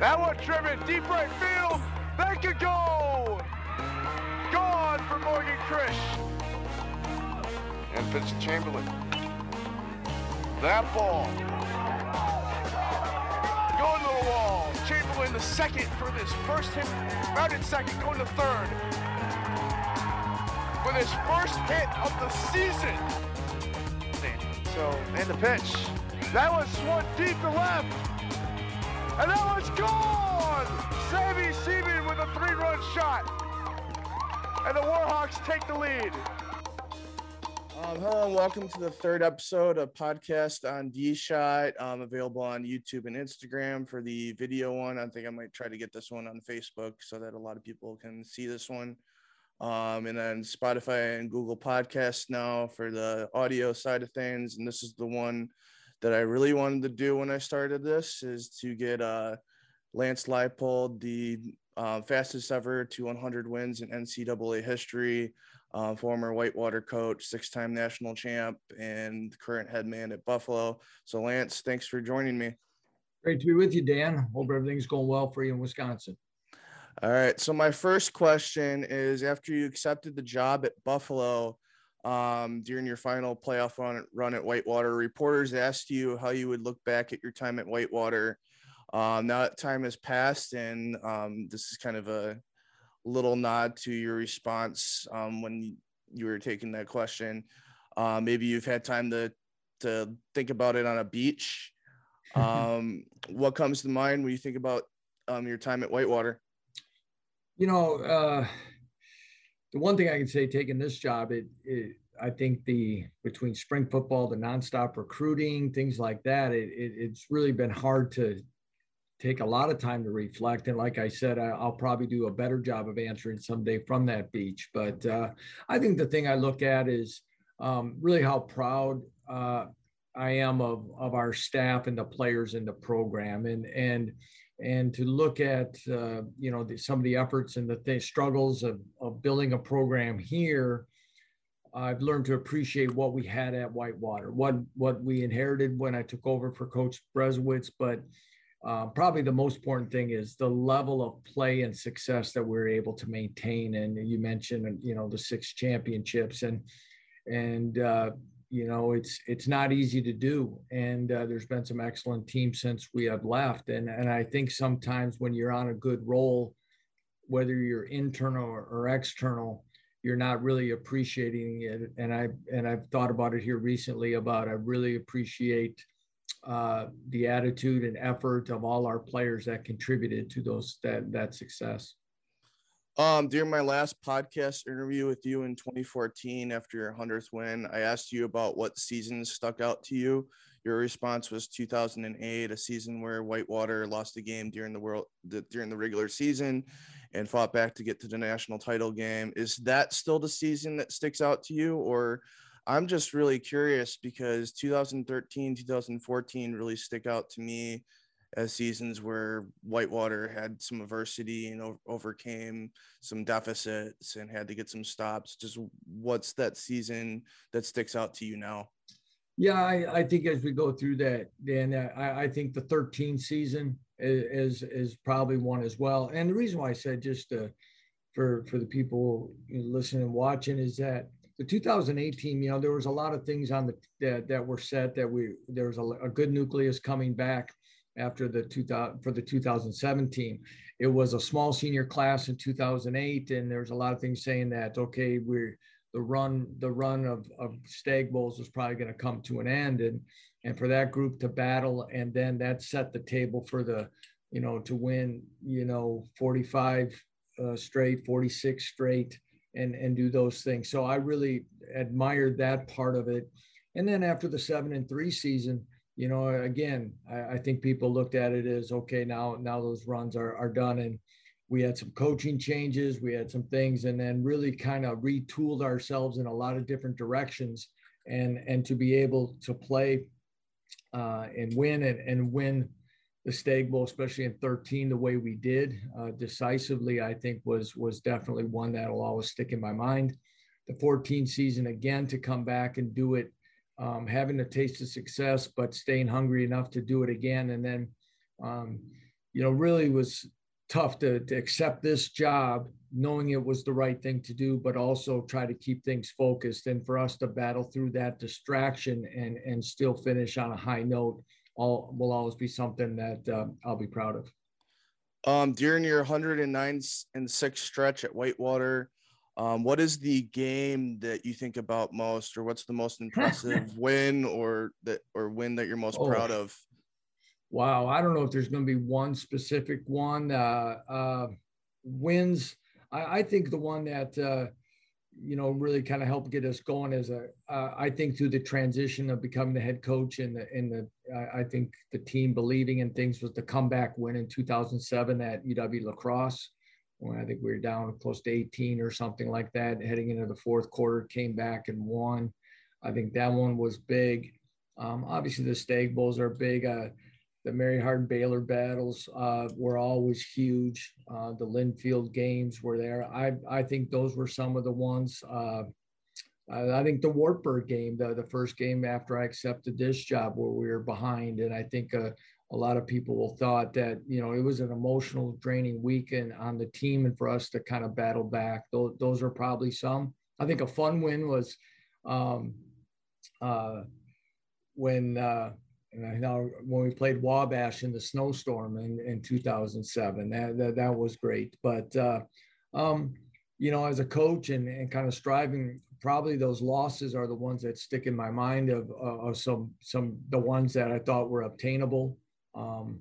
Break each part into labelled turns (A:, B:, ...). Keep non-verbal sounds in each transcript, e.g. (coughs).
A: That one driven deep right field. That could go. Gone for Morgan Krish. And to Chamberlain. That ball. Going to the wall. Chamberlain the second for this first hit. Mounted second, going to third. For his first hit of the season. So, and the pitch. That was one deep to left. And that one's gone! Sammy Seaman with a three-run shot. And the Warhawks take the lead.
B: Um, hello and welcome to the third episode of podcast on D Shot. Um, available on YouTube and Instagram for the video one. I think I might try to get this one on Facebook so that a lot of people can see this one. Um, and then Spotify and Google Podcasts now for the audio side of things. And this is the one that I really wanted to do when I started this is to get uh, Lance Leipold, the uh, fastest ever to 100 wins in NCAA history, uh, former Whitewater coach, six-time national champ, and current head man at Buffalo. So, Lance, thanks for joining me.
C: Great to be with you, Dan. Hope everything's going well for you in Wisconsin.
B: All right. So, my first question is: After you accepted the job at Buffalo, um, during your final playoff run, run at Whitewater. Reporters asked you how you would look back at your time at Whitewater. Um, now that time has passed, and um, this is kind of a little nod to your response um, when you were taking that question. Uh, maybe you've had time to to think about it on a beach. (laughs) Um, what comes to mind when you think about um, your time at Whitewater?
C: You know, uh, the one thing I can say, taking this job, it, it I think the between spring football, the nonstop recruiting, things like that, it, it, it's really been hard to take a lot of time to reflect. And like I said, I, will probably do a better job of answering someday from that beach. But uh, I think the thing I look at is um, really how proud uh, I am of, of our staff and the players in the program. And, and and to look at uh, you know the, some of the efforts and the th- struggles of, of building a program here i've learned to appreciate what we had at whitewater what what we inherited when i took over for coach Berezowitz but uh, probably the most important thing is the level of play and success that we're able to maintain. And you mentioned you know the six championships and and uh, you know it's it's not easy to do and uh, there's been some excellent teams since we have left and and i think sometimes when you're on a good roll whether you're internal or, or external you're not really appreciating it and i and i've thought about it here recently about i really appreciate uh, the attitude and effort of all our players that contributed to those that that success
B: um, during my last podcast interview with you in 2014, after your 100th win, I asked you about what seasons stuck out to you. Your response was 2008, a season where Whitewater lost a game during the world during the regular season, and fought back to get to the national title game. Is that still the season that sticks out to you, or I'm just really curious because 2013, 2014 really stick out to me as seasons where Whitewater had some adversity and overcame some deficits and had to get some stops. Just what's that season that sticks out to you now?
C: Yeah, I, I think as we go through that, Dan, I, I think the 13 season is, is, probably one as well. And the reason why I said just to, for for the people listening and watching is that the 2018, you know, there was a lot of things on the that, that were set that we there was a, a good nucleus coming back after the 2000 for the 2017 it was a small senior class in 2008 and there's a lot of things saying that okay we're the run the run of, of stag bowls was probably going to come to an end and and for that group to battle and then that set the table for the you know to win you know 45 uh, straight 46 straight and and do those things. So i really admired that part of it. And then after the seven and three season you know, again, I, I, think people looked at it as okay, now now those runs are, are done. And we had some coaching changes, we had some things, and then really kind of retooled ourselves in a lot of different directions and and to be able to play uh, and win and, and win the Stag Bowl, especially in 13, the way we did uh, decisively, I think was was definitely one that'll always stick in my mind. The 14 season again to come back and do it um, having a taste of success, but staying hungry enough to do it again. And then, um, you know, really was tough to, to accept this job, knowing it was the right thing to do, but also try to keep things focused. And for us to battle through that distraction and, and still finish on a high note all, will always be something that uh, I'll be proud of.
B: Um, during your 109 and six stretch at Whitewater, um, what is the game that you think about most, or what's the most impressive (laughs) win or that or win that you're most oh. proud of?
C: Wow, I don't know if there's going to be one specific one. Uh, uh, wins, I, I, think the one that uh, you know really kind of helped get us going is a. Uh, I think through the transition of becoming the head coach and the in the I think the team believing in things was the comeback win in 2007 at UW La Crosse. When I think we were down close to 18 or something like that, heading into the fourth quarter, came back and won. I think that one was big. Um, obviously, the Stag Bowls are big. Uh, the Mary Hardin Baylor battles uh, were always huge. Uh, the Linfield games were there. I, I think those were some of the ones. Uh, I think the Wartburg game, the, the first game after I accepted this job where we were behind. And I think uh, a lot of people will thought that, you know, it was an emotional draining weekend on the team and for us to kind of battle back. Those, those are probably some. I think a fun win was um, uh, when uh, know when we played Wabash in the snowstorm in, in 2007, that, that, that was great. But, uh, um, you know, as a coach and, and kind of striving, probably those losses are the ones that stick in my mind of, uh, of some, some, the ones that I thought were obtainable. Um,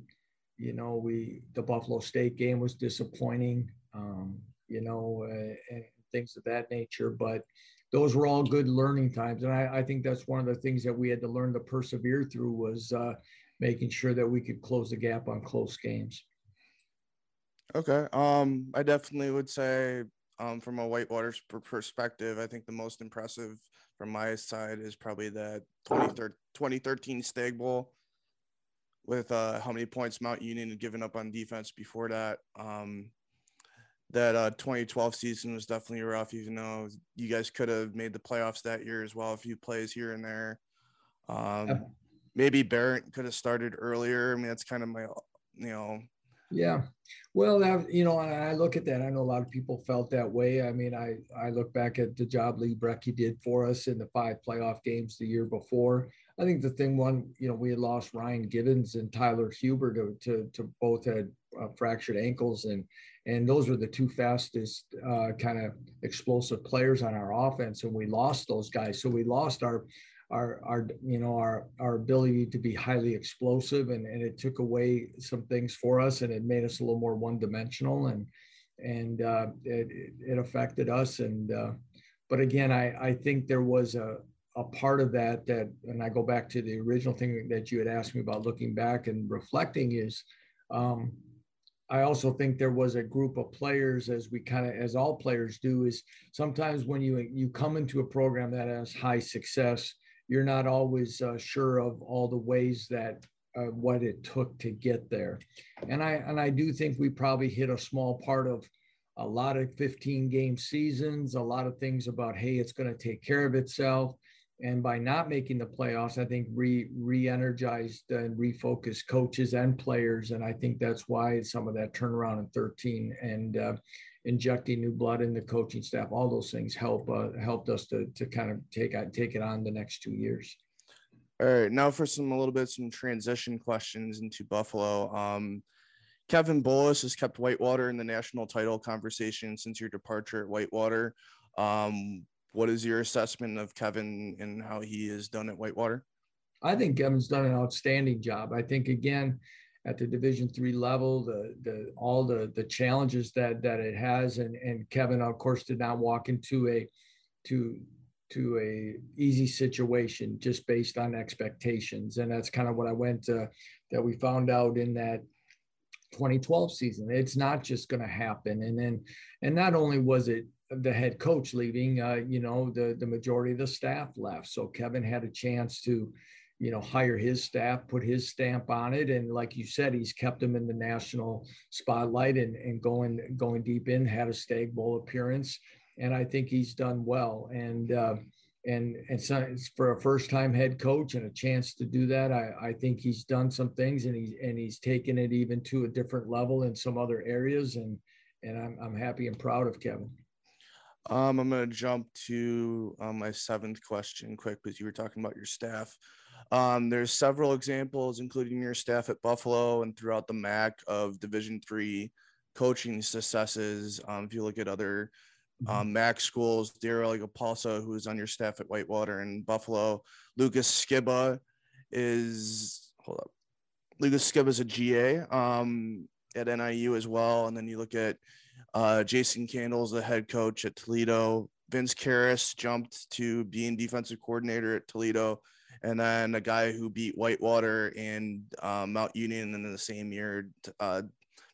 C: you know, we, the Buffalo State game was disappointing, um, you know, uh, and things of that nature. But, those were all good learning times. And I, I, think that's one of the things that we had to learn to persevere through was uh, making sure that we could close the gap on close games.
B: Okay. Um, I definitely would say um, from a Whitewater perspective, I think the most impressive from my side is probably that 2013 Stag Bowl with uh, how many points Mount Union had given up on defense before that. Um, that uh, 2012 season was definitely rough, even though you guys could have made the playoffs that year as well, a few plays here and there. Um, yeah. Maybe Barrett could have started earlier. I mean, that's kind of my, you know.
C: Yeah. Well, that, you know, I look at that. I know a lot of people felt that way. I mean, I, I look back at the job Lee Brecky did for us in the five playoff games the year before. I think the thing one, you know, we had lost Ryan Gibbons and Tyler Huber to, to, to both had uh, fractured ankles and, and those were the two fastest uh, kind of explosive players on our offense and we lost those guys. So we lost our our our you know our our ability to be highly explosive and, and it took away some things for us and it made us a little more one dimensional and and uh, it, it affected us and uh, but again I I think there was a a part of that that and I go back to the original thing that you had asked me about looking back and reflecting is um, I also think there was a group of players, as we kind of, as all players do, is sometimes when you you come into a program that has high success, you're not always uh, sure of all the ways that uh, what it took to get there, and I and I do think we probably hit a small part of a lot of 15 game seasons, a lot of things about hey, it's going to take care of itself and by not making the playoffs, I think re re-energized and refocused coaches and players, and I think that's why some of that turnaround in 13 and uh, injecting new blood in the coaching staff, all those things help uh, helped us to to kind of take take it on the next two years.
B: All right, now for some a little bit some transition questions into Buffalo. Um, Kevin Bullis has kept Whitewater in the national title conversation since your departure at Whitewater. Um, what is your assessment of Kevin and how he has done at Whitewater?
C: I think Kevin's done an outstanding job. I think again at the Division three level, the the all the the challenges that that it has, and and Kevin of course did not walk into a to to a easy situation just based on expectations, and that's kind of what I went to, that we found out in that 2012 season. It's not just going to happen, and then and not only was it the head coach leaving, uh, you know, the the majority of the staff left. So Kevin had a chance to, you know, hire his staff, put his stamp on it, and like you said, he's kept them in the national spotlight and and going going deep in. Had a Stag Bowl appearance, and I think he's done well. And uh, and and so for a first time head coach and a chance to do that. I, I think he's done some things and he's and he's taken it even to a different level in some other areas and and I'm I'm happy and proud of Kevin.
B: Um, I'm going to jump to um, my seventh question quick because you were talking about your staff. Um, there's several examples, including your staff at Buffalo and throughout the MAC of Division three coaching successes. Um, if you look at other mm-hmm. um, MAC schools, Daryl Agapalsa, who is on your staff at Whitewater and Buffalo, Lucas Skiba is hold up. Lucas Skiba is a GA um, at NIU as well, and then you look at uh, Jason Candles, the head coach at Toledo. Vince Kehres jumped to being defensive coordinator at Toledo and then a guy who beat Whitewater and uh, Mount Union in the same year. Uh,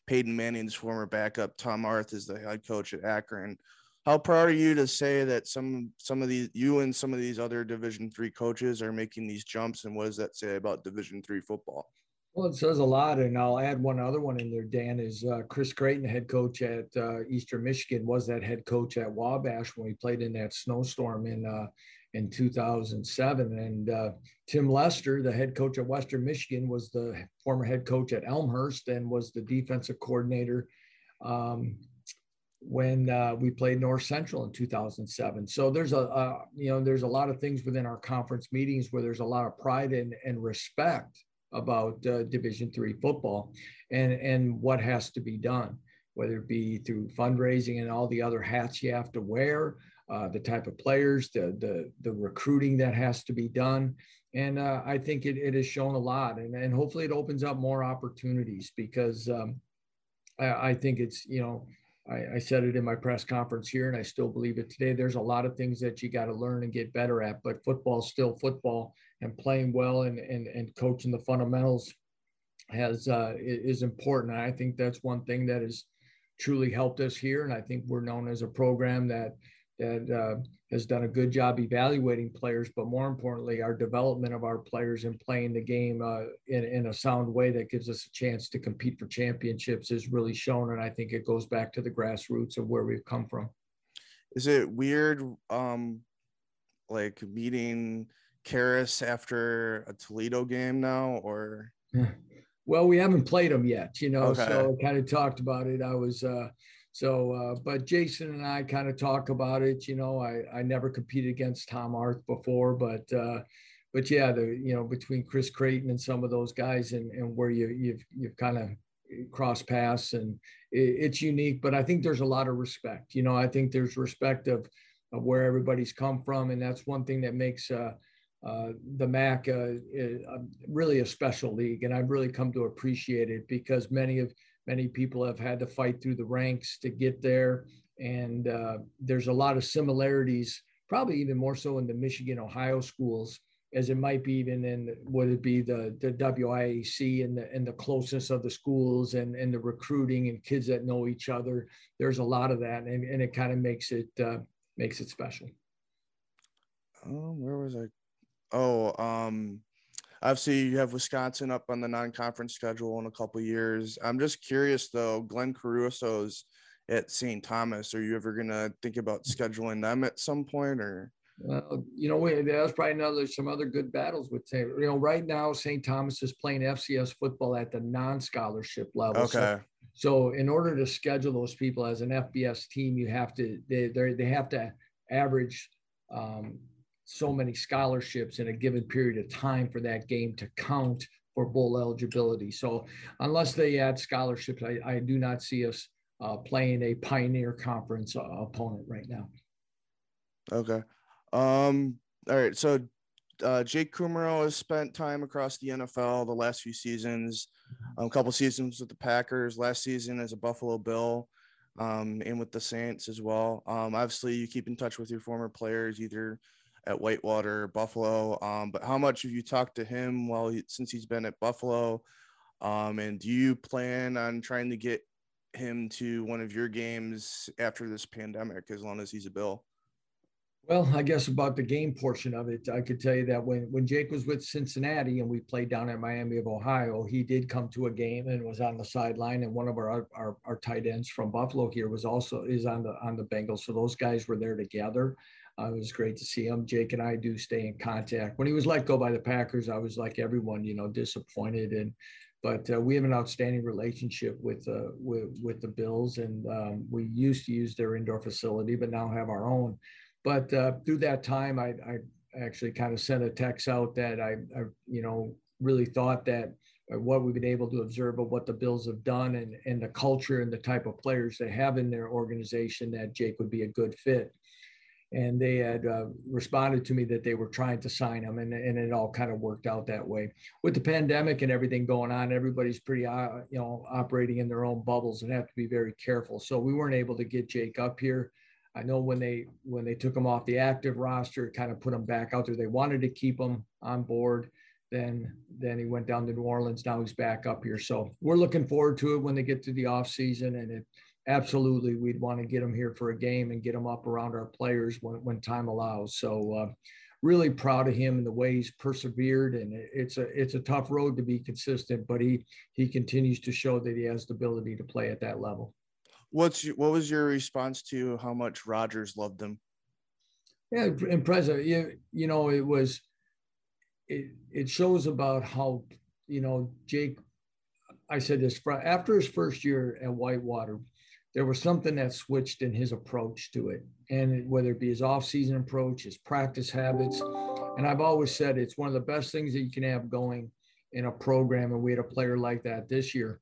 B: Peyton Manning's former backup, Tom Arth, is the head coach at Akron. How proud are you to say that some some of these you and some of these other Division three coaches are making these jumps, and what does that say about Division three football?
C: Well, it says a lot, and I'll add one other one in there. Dan is uh, Chris Creighton, head coach at uh, Eastern Michigan, was that head coach at Wabash when we played in that snowstorm in uh, in 2007. And uh, Tim Lester, the head coach at Western Michigan, was the former head coach at Elmhurst and was the defensive coordinator um, when uh, we played North Central in 2007. So there's a, a, you know there's a lot of things within our conference meetings where there's a lot of pride and, and respect about uh, Division three football and and what has to be done, whether it be through fundraising and all the other hats you have to wear uh, the type of players, the, the, the recruiting that has to be done. And uh, I think it, it has shown a lot and, and hopefully it opens up more opportunities because um, I, I, think it's, you know, I, I, said it in my press conference here and I still believe it today. There's a lot of things that you got to learn and get better at, but football's still football and playing well and, and, and coaching the fundamentals has uh, is important. I think that's one thing that has truly helped us here. And I think we're known as a program that that uh, has done a good job evaluating players, but more importantly, our development of our players and playing the game uh, in, in a sound way that gives us a chance to compete for championships is really shown. And I think it goes back to the grassroots of where we've come from.
B: Is it weird, um, like meeting Kehres after a Toledo game now, or? (laughs)
C: Well, we haven't played them yet, you know, okay. so kind of talked about it. I was, uh, so, uh, but Jason and I kind of talk about it. You know, I I never competed against Tom Arth before, but uh, but yeah, the you know between Chris Creighton and some of those guys, and and where you you've you've kind of cross paths, and it, it's unique. But I think there's a lot of respect. You know, I think there's respect of of where everybody's come from, and that's one thing that makes. Uh, uh, the MAC uh, uh, really a special league, and I've really come to appreciate it because many of Many people have had to fight through the ranks to get there. And uh, there's a lot of similarities, probably even more so in the Michigan, Ohio schools, as it might be even in would it be the, the WIAC and the, and the closeness of the schools and, and the recruiting and kids that know each other. There's a lot of that. And, and it kind of makes it, makes it special.
B: Um, where was I? Oh, um, obviously you have Wisconsin up on the non-conference schedule in a couple years. I'm just curious though, Glenn Caruso's at St. Thomas. Are you ever gonna think about scheduling them at some point or?
C: Well, you know, there's probably another some other good battles with St. You know, right now St. Thomas is playing FCS football at the non-scholarship level.
B: Okay. So,
C: so in order to schedule those people as an FBS team, you have to they they have to average um, so many scholarships in a given period of time for that game to count for bowl eligibility. So unless they add scholarships, I, I do not see us uh, playing a Pioneer Conference uh, opponent right now.
B: Okay. Um, all right. So uh, Jake Kumerow has spent time across the NFL the last few seasons, um, a couple seasons with the Packers, last season as a Buffalo Bill, um, and with the Saints as well. Um, obviously, you keep in touch with your former players, either at Whitewater, Buffalo. Um, but how much have you talked to him while he, since he's been at Buffalo? Um, and do you plan on trying to get him to one of your games after this pandemic, as long as he's a Bill?
C: Well, I guess about the game portion of it, I could tell you that when when Jake was with Cincinnati and we played down at Miami of Ohio, he did come to a game and was on the sideline. And one of our, our our tight ends from Buffalo here was also is on the on the Bengals. So those guys were there together. Uh, it was great to see him. Jake and I do stay in contact. When he was let go by the Packers, I was like everyone, you know, disappointed. And but uh, we have an outstanding relationship with uh, with with the Bills, and um, we used to use their indoor facility, but now have our own. But uh, through that time, I, I actually kind of sent a text out that I, I you know really thought that uh, what we've been able to observe of what the Bills have done and, and the culture and the type of players they have in their organization that Jake would be a good fit. And they had uh, responded to me that they were trying to sign him, and, and it all kind of worked out that way. With the pandemic and everything going on, everybody's pretty, uh, you know, operating in their own bubbles and have to be very careful. So we weren't able to get Jake up here. I know when they when they took him off the active roster, kind of put him back out there. They wanted to keep him on board then then he went down to New Orleans. Now he's back up here. So we're looking forward to it when they get to the off season. And it absolutely we'd want to get him here for a game and get him up around our players when, when time allows. So uh, really proud of him and the way he's persevered. And it's a it's a tough road to be consistent, but he he continues to show that he has the ability to play at that level.
B: What's your, what was your response to how much Rodgers loved him?
C: Yeah, impressive. You you know it was it, it shows about how, you know, Jake, I said this after his first year at Whitewater, there was something that switched in his approach to it. And whether it be his off-season approach, his practice habits. And I've always said it's one of the best things that you can have going in a program. And we had a player like that this year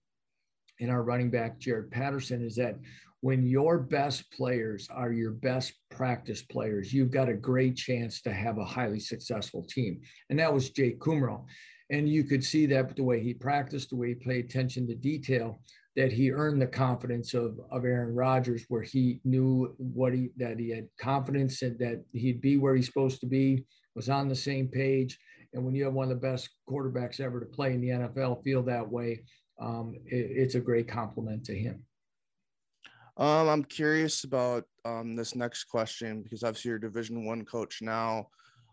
C: in our running back, Jaret Patterson, is that when your best players are your best practice players, you've got a great chance to have a highly successful team. And that was Jake Kumerow. And you could see that the way he practiced, the way he paid attention to detail, that he earned the confidence of, of Aaron Rodgers, where he knew what he that he had confidence and that he'd be where he's supposed to be, was on the same page. And when you have one of the best quarterbacks ever to play in the NFL feel that way, um, it, it's a great compliment to him.
B: Um, I'm curious about um, this next question because obviously you're Division One coach now.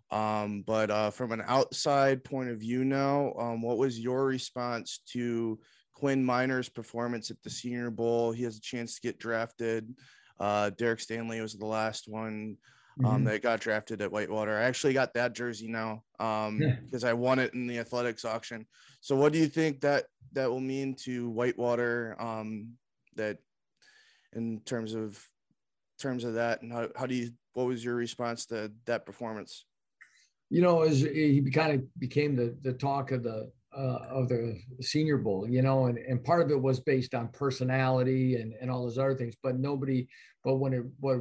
B: Um, but uh, from an outside point of view now, um, what was your response to Quinn Meinerz' performance at the Senior Bowl? He has a chance to get drafted. Uh, Derek Stanley was the last one um, mm-hmm. that got drafted at Whitewater. I actually got that jersey now um, because I won it in the athletics auction. So, what do you think that that will mean to Whitewater? Um, that in terms of terms of that and how, how do you what was your response to that performance
C: you know as he kind of became the the talk of the uh, of the senior bowl you know and, and part of it was based on personality and, and all those other things but nobody but when it what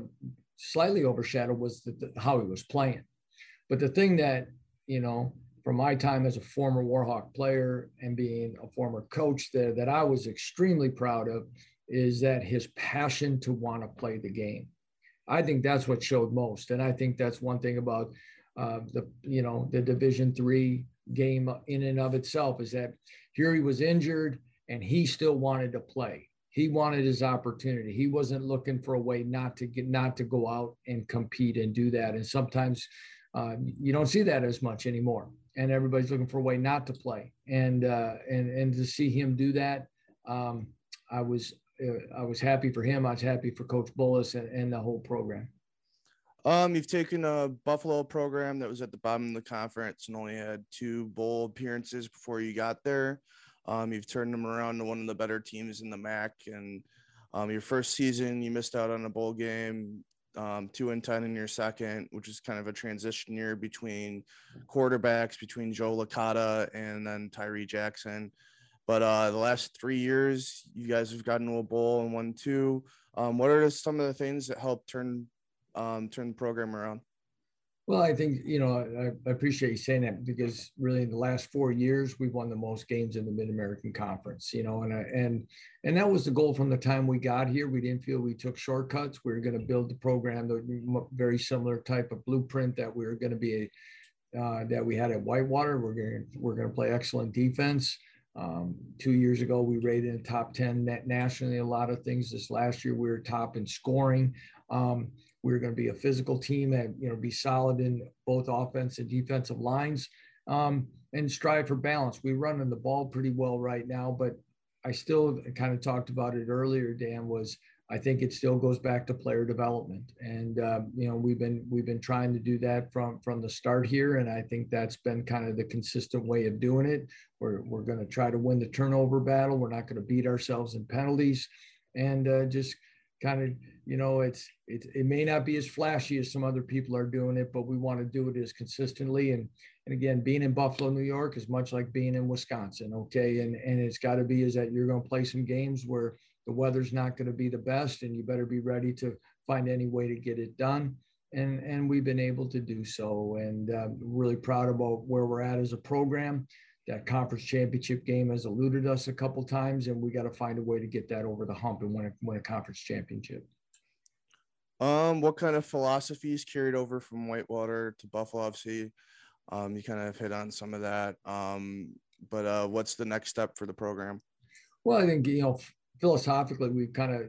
C: slightly overshadowed was the, the, how he was playing but the thing that you know from my time as a former warhawk player and being a former coach there that i was extremely proud of is that his passion to want to play the game. I think that's what showed most, and I think that's one thing about uh, the you know the Division three game in and of itself is that here he was injured and he still wanted to play. He wanted his opportunity. He wasn't looking for a way not to get not to go out and compete and do that. And sometimes uh, you don't see that as much anymore. And everybody's looking for a way not to play. And uh, and and to see him do that, um, I was I was happy for him. I was happy for Coach Bullis and, and the whole program.
B: Um, you've taken a Buffalo program that was at the bottom of the conference and only had two bowl appearances before you got there. Um, you've turned them around to one of the better teams in the MAC. And um, your first season, you missed out on a bowl game, um, two and ten in your second, which is kind of a transition year between quarterbacks, between Joe Licata and then Tyree Jackson. But uh, the last three years, you guys have gotten to a bowl and won two. Um, what are some of the things that helped turn um, turn the program around?
C: Well, I think you know I, appreciate you saying that because really in the last four years we've won the most games in the Mid American Conference. You know, and I, and and that was the goal from the time we got here. We didn't feel we took shortcuts. We were going to build the program the very similar type of blueprint that we were going to be uh, that we had at Whitewater. We're going to we're going to play excellent defense. Um, two years ago, we rated in top 10 net nationally. A lot of things. This last year, we were top in scoring. Um, we are going to be a physical team and you know be solid in both offense and defensive lines, um, and strive for balance. We run in the ball pretty well right now, but I still kind of talked about it earlier. Dan was I think it still goes back to player development, and uh, you know we've been we've been trying to do that from from the start here, and I think that's been kind of the consistent way of doing it. We're we're going to try to win the turnover battle. We're not going to beat ourselves in penalties, and uh, just kind of you know it's it, it may not be as flashy as some other people are doing it, but we want to do it as consistently. And and again being in Buffalo, New York is much like being in Wisconsin. Okay, and and it's got to be is that you're going to play some games where the weather's not going to be the best and you better be ready to find any way to get it done. And and we've been able to do so. And um, really proud about where we're at as a program that conference championship game has eluded us a couple times and we got to find a way to get that over the hump and win a, win a conference championship.
B: Um what kind of philosophies carried over from whitewater to buffalo? Obviously um you kind of hit on some of that. Um but uh what's the next step for the program?
C: Well i think you know philosophically, we've kind of,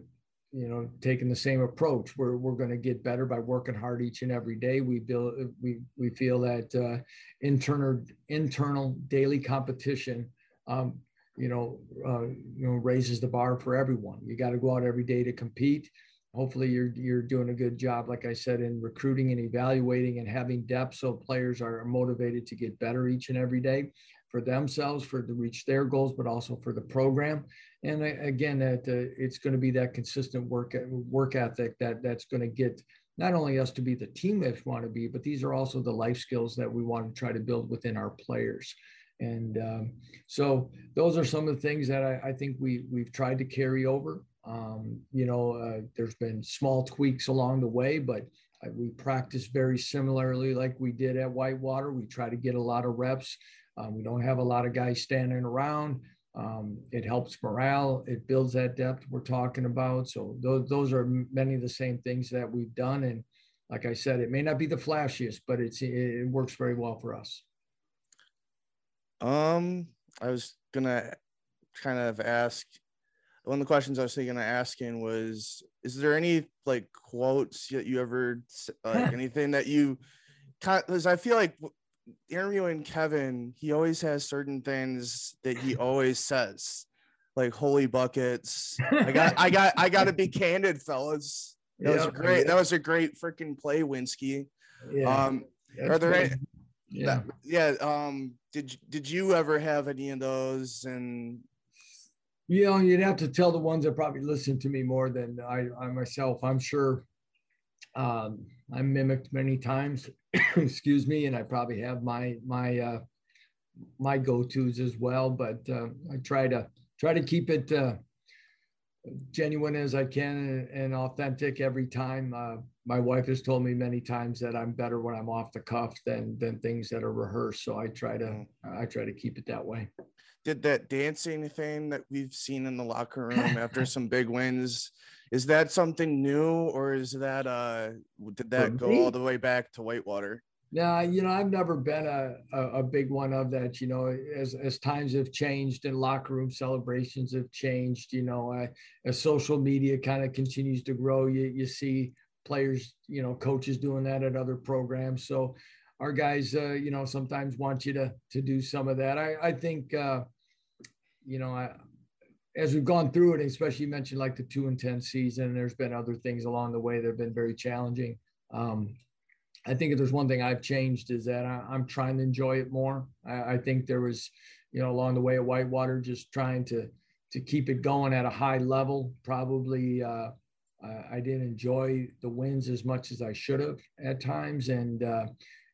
C: you know, taking the same approach. We're, we're going to get better by working hard each and every day. We build, we, we feel that uh, internal, internal daily competition, um, you know, uh, you know, raises the bar for everyone. You got to go out every day to compete. Hopefully, you're you're doing a good job, like I said, in recruiting and evaluating and having depth, so players are motivated to get better each and every day for themselves, for to reach their goals, but also for the program. And again, that uh, it's going to be that consistent work work ethic that that's going to get not only us to be the team that we want to be, but these are also the life skills that we want to try to build within our players. And um, so those are some of the things that I, I think we we've tried to carry over. Um, you know, uh, there's been small tweaks along the way, but we practice very similarly like we did at Whitewater. We try to get a lot of reps. Um, we don't have a lot of guys standing around. Um, it helps morale. It builds that depth we're talking about. So those, those are many of the same things that we've done. And like I said, it may not be the flashiest, but it's it works very well for us.
B: Um, I was gonna kind of ask one of the questions I was thinking of asking was, is there any like quotes that you ever like (laughs) anything that you because I feel like interviewing Kevin, he always has certain things that he always says, like holy buckets. I got, I got, I got to be candid, fellas. That was a great. That was a great freaking play, Winsky. Yeah. Um, are there any? Yeah. That, yeah. Um. Did Did you ever have any of those? And
C: you know, you'd have to tell the ones that probably listen to me more than I, I myself. I'm sure. Um, I'm mimicked many times. (coughs) excuse me, and I probably have my my uh, my go-tos as well. But uh, I try to try to keep it uh, genuine as I can and, and authentic every time. Uh, my wife has told me many times that I'm better when I'm off the cuff than than things that are rehearsed. So I try to mm. I try to keep it that way.
B: Did that dancing thing that we've seen in the locker room (laughs) after some big wins? Is that something new, or is that uh did that go all the way back to Whitewater?
C: Yeah, you know, I've never been a, a, a, big one of that. You know, as as times have changed and locker room celebrations have changed, you know, uh, as social media kind of continues to grow, you you see players, you know, coaches doing that at other programs. So our guys, uh, you know, sometimes want you to to do some of that. I I think, uh, you know, I, as we've gone through it, especially you mentioned like the two and ten season, there's been other things along the way that have been very challenging. Um, I think if there's one thing I've changed is that I, am trying to enjoy it more. I, I, think there was, you know, along the way at Whitewater, just trying to to keep it going at a high level. Probably uh, I didn't enjoy the wins as much as I should have at times, and uh,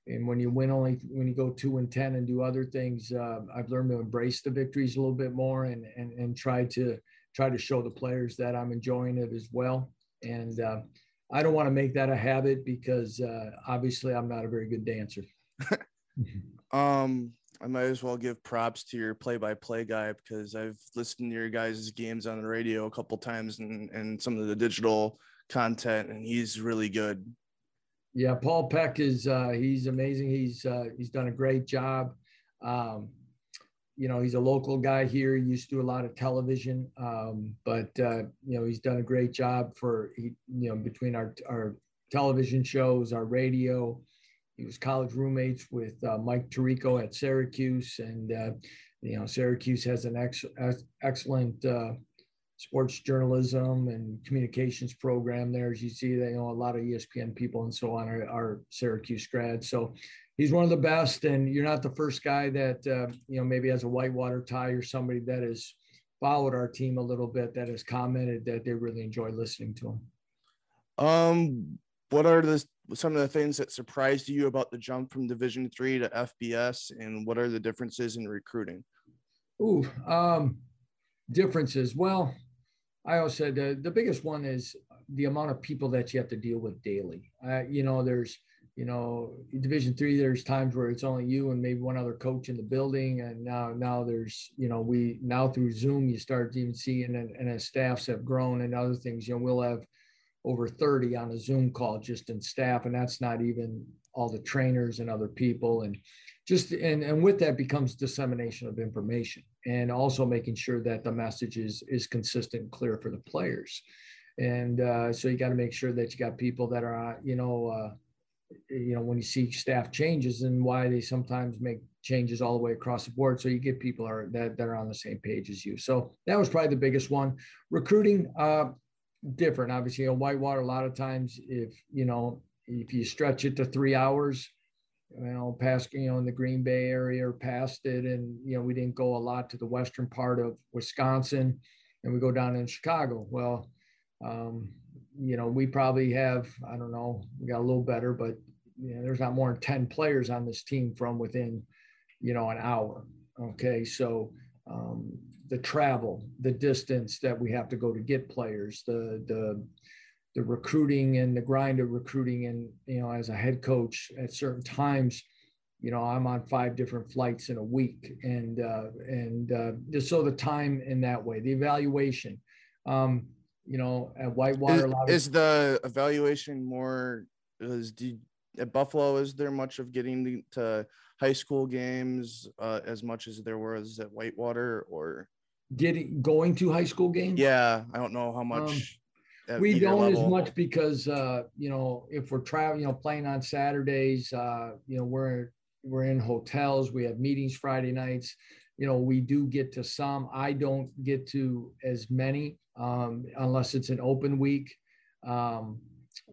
C: and when you win only when you go two and ten and do other things, uh, I've learned to embrace the victories a little bit more and and and try to try to show the players that I'm enjoying it as well. And uh, I don't want to make that a habit because uh, obviously I'm not a very good dancer. (laughs)
B: um, I might as well give props to your play-by-play guy because I've listened to your guys' games on the radio a couple times and and some of the digital content, and he's really good.
C: Yeah, Paul Peck is uh, he's amazing. He's uh, he's done a great job. Um, you know, he's a local guy here. He used to do a lot of television, um, but uh, you know, he's done a great job for he, you know between our our television shows, our radio. He was college roommates with uh, Mike Tirico at Syracuse, and uh, you know, Syracuse has an ex- excellent uh, sports journalism and communications program there. As you see, they you know a lot of ESPN people and so on are, are Syracuse grads. So he's one of the best, and you're not the first guy that uh, you know maybe has a whitewater tie or somebody that has followed our team a little bit that has commented that they really enjoy listening to him.
B: Um, what are the some of the things that surprised you about the jump from Division three to FBS, and what are the differences in recruiting?
C: Ooh, um, differences. Well, I always said uh, the biggest one is the amount of people that you have to deal with daily. Uh, you know, there's you know division three there's times where it's only you and maybe one other coach in the building and now now there's you know we now through zoom you start to even seeing and, and as staffs have grown and other things you know we'll have over 30 on a zoom call just in staff and that's not even all the trainers and other people and just and and with that becomes dissemination of information and also making sure that the message is is consistent and clear for the players and uh, so you got to make sure that you got people that are you know uh, you know, when you see staff changes and why they sometimes make changes all the way across the board. So you get people are that, that are on the same page as you. So that was probably the biggest one. Recruiting, uh, different. Obviously, You a Whitewater, a lot of times, if you know, if you stretch it to three hours, you know, past you know in the Green Bay area or past it, and you know, we didn't go a lot to the western part of Wisconsin, and we go down in Chicago. Well, um, you know, we probably have, I don't know, we got a little better, but you know, there's not more than 10 players on this team from within, you know, an hour. Okay. So um, the travel, the distance that we have to go to get players, the, the, the recruiting and the grind of recruiting and, you know, as a head coach at certain times, you know, I'm on five different flights in a week and, uh, and uh, just so the time in that way, the evaluation, um, you know, at Whitewater.
B: Is, is the evaluation more? Is do, at Buffalo? Is there much of getting to high school games uh, as much as there was at Whitewater, or
C: getting going to high school games?
B: Yeah, I don't know how much.
C: Um, we don't level. as much because uh, you know if we're traveling, you know, playing on Saturdays, uh, you know, we're we're in hotels. We have meetings Friday nights. You know, we do get to some. I don't get to as many um, unless it's an open week. Um,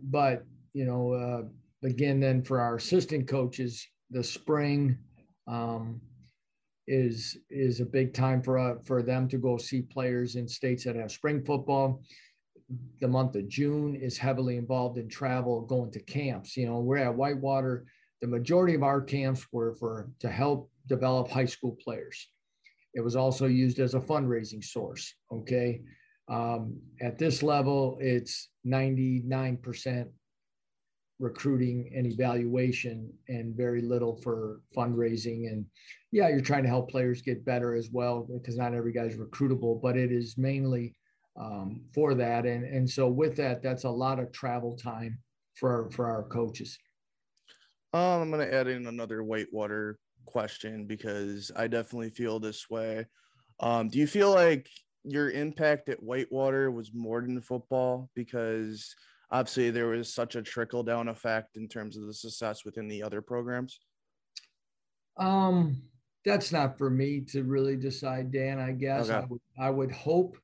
C: but you know, uh, again, then for our assistant coaches, the spring um, is is a big time for uh, for them to go see players in states that have spring football. The month of June is heavily involved in travel, going to camps. You know, we're at Whitewater. The majority of our camps were for to help develop high school players. It was also used as a fundraising source. Okay, um, at this level, it's 99% recruiting and evaluation and very little for fundraising. And yeah, you're trying to help players get better as well because not every guy's recruitable, but it is mainly um, for that. And, and so with that, that's a lot of travel time for, for our coaches.
B: Um, I'm going to add in another Whitewater question because I definitely feel this way. Um, do you feel like your impact at Whitewater was more than football because obviously there was such a trickle down effect in terms of the success within the other programs?
C: Um, that's not for me to really decide, Dan. I guess okay. I, would, I would hope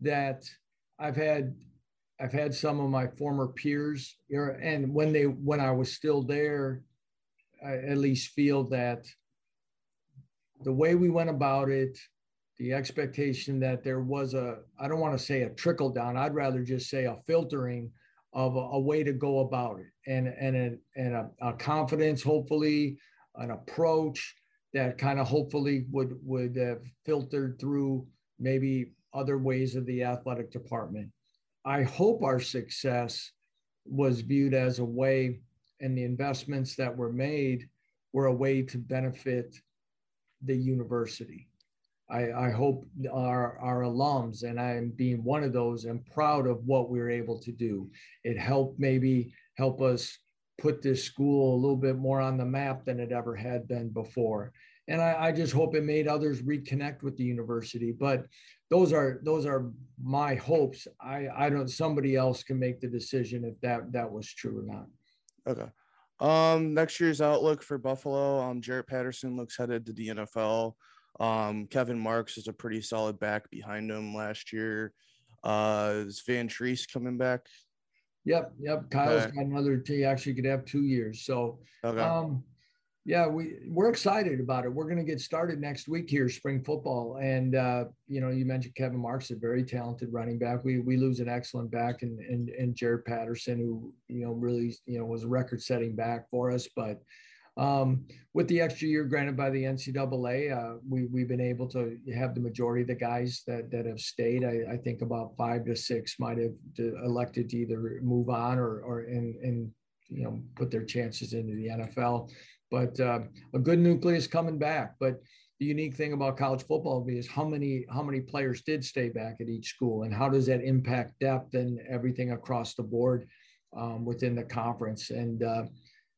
C: that I've had I've had some of my former peers, and when they when I was still there, I at least feel that the way we went about it, the expectation that there was a, I don't want to say a trickle down, I'd rather just say a filtering of a, a way to go about it. And, and, a, and a, a confidence, hopefully, an approach that kind of hopefully would, would have filtered through maybe other ways of the athletic department. I hope our success was viewed as a way and the investments that were made were a way to benefit the university I, I hope our, our alums, and I'm being one of those, am proud of what we are able to do. It helped maybe help us put this school a little bit more on the map than it ever had been before. And I, I just hope it made others reconnect with the university. But those are those are my hopes. I, I don't somebody else can make the decision if that that was true or not.
B: Okay. Um, next year's outlook for Buffalo, um, Jaret Patterson looks headed to the NFL. Um, Kevin Marks is a pretty solid back behind him last year. Uh, is Vantrease coming back?
C: Yep, yep. Kyle's okay. got another. He actually could have two years. So, okay. um, yeah, we we're excited about it. We're going to get started next week here, spring football, and uh, you know, you mentioned Kevin Marks, a very talented running back. We we lose an excellent back, and and and Jaret Patterson, who you know really you know was a record-setting back for us, but um, with the extra year granted by the NCAA, uh, we, we've been able to have the majority of the guys that, that have stayed. I, I think about five to six might have elected to either move on or, or and you know put their chances into the NFL. But uh, a good nucleus coming back. But the unique thing about college football is how many how many players did stay back at each school, and how does that impact depth and everything across the board um, within the conference. And uh,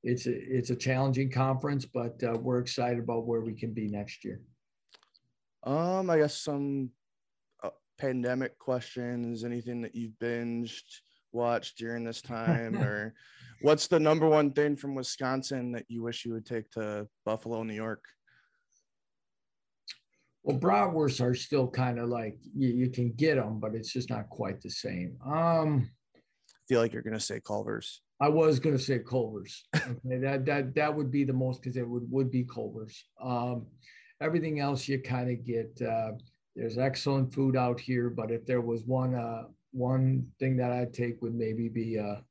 C: it's a it's a challenging conference, but uh, we're excited about where we can be next year.
B: Um, I guess some uh, pandemic questions. Anything that you've binged, watched during this (laughs) time, or what's the number one thing from Wisconsin that you wish you would take to Buffalo, New York?
C: Well, bratwursts are still kind of like you, you can get them, but it's just not quite the same. Um,
B: I feel like you're gonna say Culver's.
C: I was going to say Culver's. Okay, that that that would be the most because it would would be Culver's. Um, everything else you kind of get. Uh, there's excellent food out here, but if there was one uh, one thing that I'd take would maybe be a,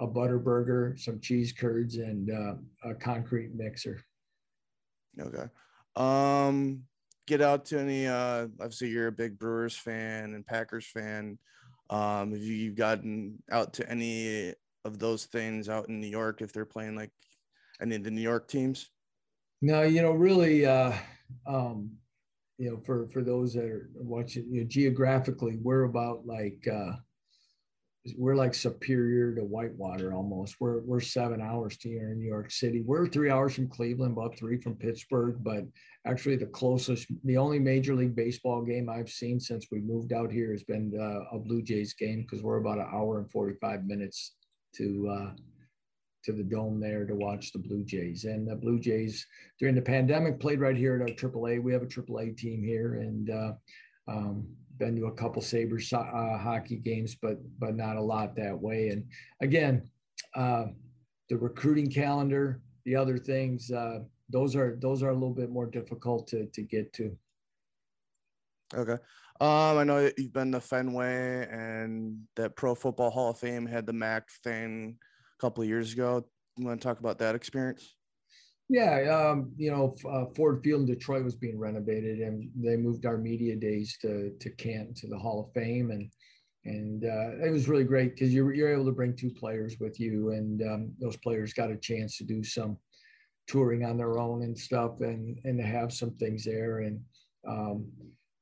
C: a butter burger, some cheese curds, and uh, a concrete mixer.
B: Okay. Um, get out to any. Uh, obviously, you're a big Brewers fan and Packers fan. Um, have you gotten out to any of those things out in New York if they're playing like any of the New York teams?
C: No, you know, really, uh, um, you know, for for those that are watching, you know, geographically, we're about like uh, we're like Superior to Whitewater almost. We're we're seven hours to here in New York City. We're three hours from Cleveland, about three from Pittsburgh. But actually, the closest, the only Major League Baseball game I've seen since we moved out here has been uh, a Blue Jays game because we're about an hour and forty five minutes to uh, to the dome there to watch the Blue Jays. And the Blue Jays during the pandemic played right here at our AAA. We have a AAA team here, and uh, um, been to a couple Sabres uh, hockey games, but but not a lot that way. And again, uh, the recruiting calendar, the other things, uh, those are those are a little bit more difficult to to get to.
B: Okay. Um, I know you've been to Fenway and that Pro Football Hall of Fame had the MAC thing a couple years ago. You want to talk about that experience?
C: Yeah, um, you know, uh, Ford Field in Detroit was being renovated, and they moved our media days to to Canton to the Hall of Fame, and and uh, it was really great because you're you're able to bring two players with you, and um, those players got a chance to do some touring on their own and stuff, and and to have some things there, and um,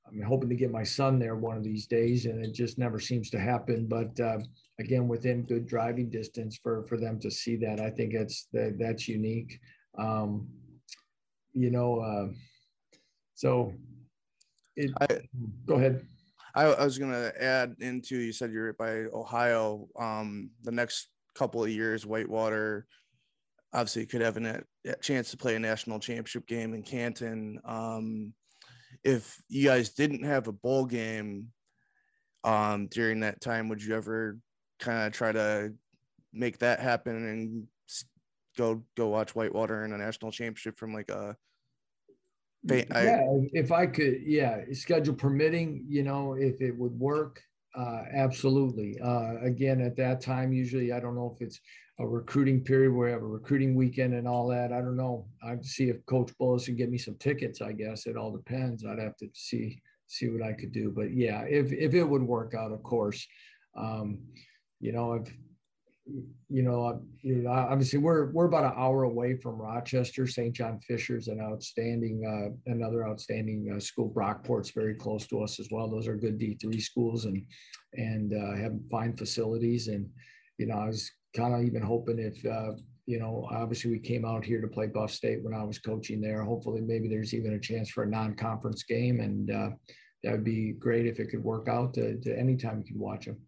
C: I'm hoping to get my son there one of these days, and it just never seems to happen. But uh, again, within good driving distance for for them to see that, I think that's that, that's unique. Um, you know, uh, so it. I, go ahead.
B: I, I was going to add into you said you're by Ohio. Um, the next couple of years, Whitewater obviously could have a chance to play a national championship game in Canton. Um, if you guys didn't have a bowl game um, during that time, would you ever kind of try to make that happen and go go watch Whitewater in a national championship from like a
C: yeah, if I could, yeah, schedule permitting, you know, if it would work, uh, absolutely. Uh, again, at that time, usually I don't know if it's a recruiting period where we have a recruiting weekend and all that. I don't know. I'd see if Coach Bullis can get me some tickets. I guess it all depends. I'd have to see see what I could do. But yeah, if if it would work out, of course. Um, you know, if you know, obviously we're we're about an hour away from Rochester. St. John Fisher's an outstanding, uh, another outstanding uh, school. Brockport's very close to us as well. Those are good D three schools and and uh, have fine facilities. And you know, I was kind of even hoping if, uh, you know, obviously we came out here to play Buff State when I was coaching there. Hopefully, maybe there's even a chance for a non-conference game, and uh, that would be great if it could work out to, to anytime you can watch them.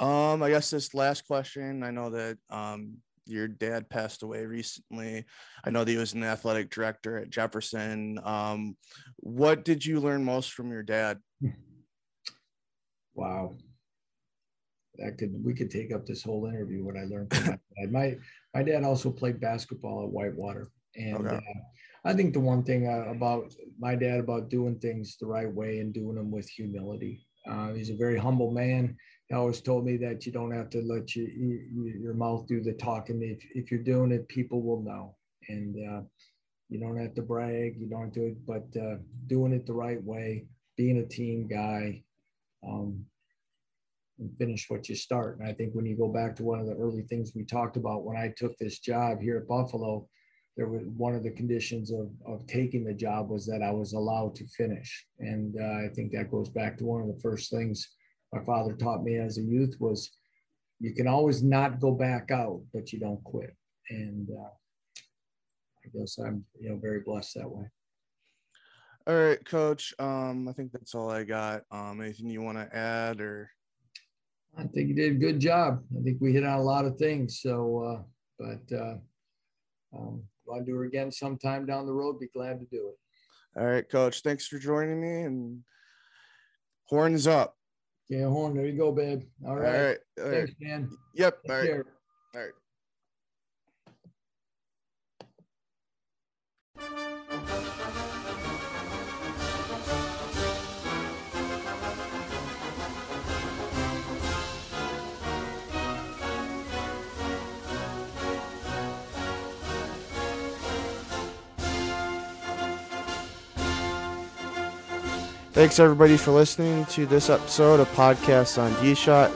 B: Um, I guess this last question. I know that um, your dad passed away recently. I know that he was an athletic director at Jefferson. Um, what did you learn most from your dad?
C: Wow. That could we could take up this whole interview what I learned from my dad. My my dad also played basketball at Whitewater, and okay. uh, I think the one thing uh, about my dad about doing things the right way and doing them with humility. Uh, he's a very humble man. Always told me that you don't have to let you, you, your mouth do the talking. If, if you're doing it, people will know. And uh, you don't have to brag. You don't do it, but uh, doing it the right way, being a team guy, um, and finish what you start. And I think when you go back to one of the early things we talked about when I took this job here at Buffalo, there was one of the conditions of, of taking the job was that I was allowed to finish. And uh, I think that goes back to one of the first things my father taught me as a youth was you can always not go back out, but you don't quit. And uh, I guess I'm, you know, very blessed that way.
B: All right, coach. Um, I think that's all I got. Um, anything you want to add or?
C: I think you did a good job. I think we hit on a lot of things. So, uh, but uh, um, want to do it again sometime down the road, be glad to do it.
B: All right, coach. Thanks for joining me and horns up.
C: Yeah, horn. There you go, babe. All right. All right. All right. Thanks, man.
B: Yep. Take all right. Care. All right. Thanks everybody for listening to this episode of Podcasts on D Shot.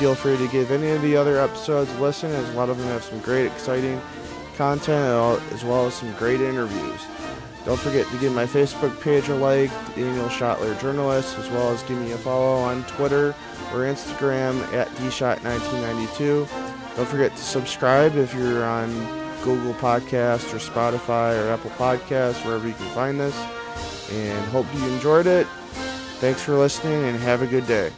B: Feel free to give any of the other episodes a listen, as a lot of them have some great, exciting content as well as some great interviews. Don't forget to give my Facebook page a like, Daniel Schottler Journalist, as well as give me a follow on Twitter or Instagram at dshot1992. Don't forget to subscribe if you're on Google Podcast or Spotify or Apple Podcasts, wherever you can find this. And hope you enjoyed it. Thanks for listening and have a good day.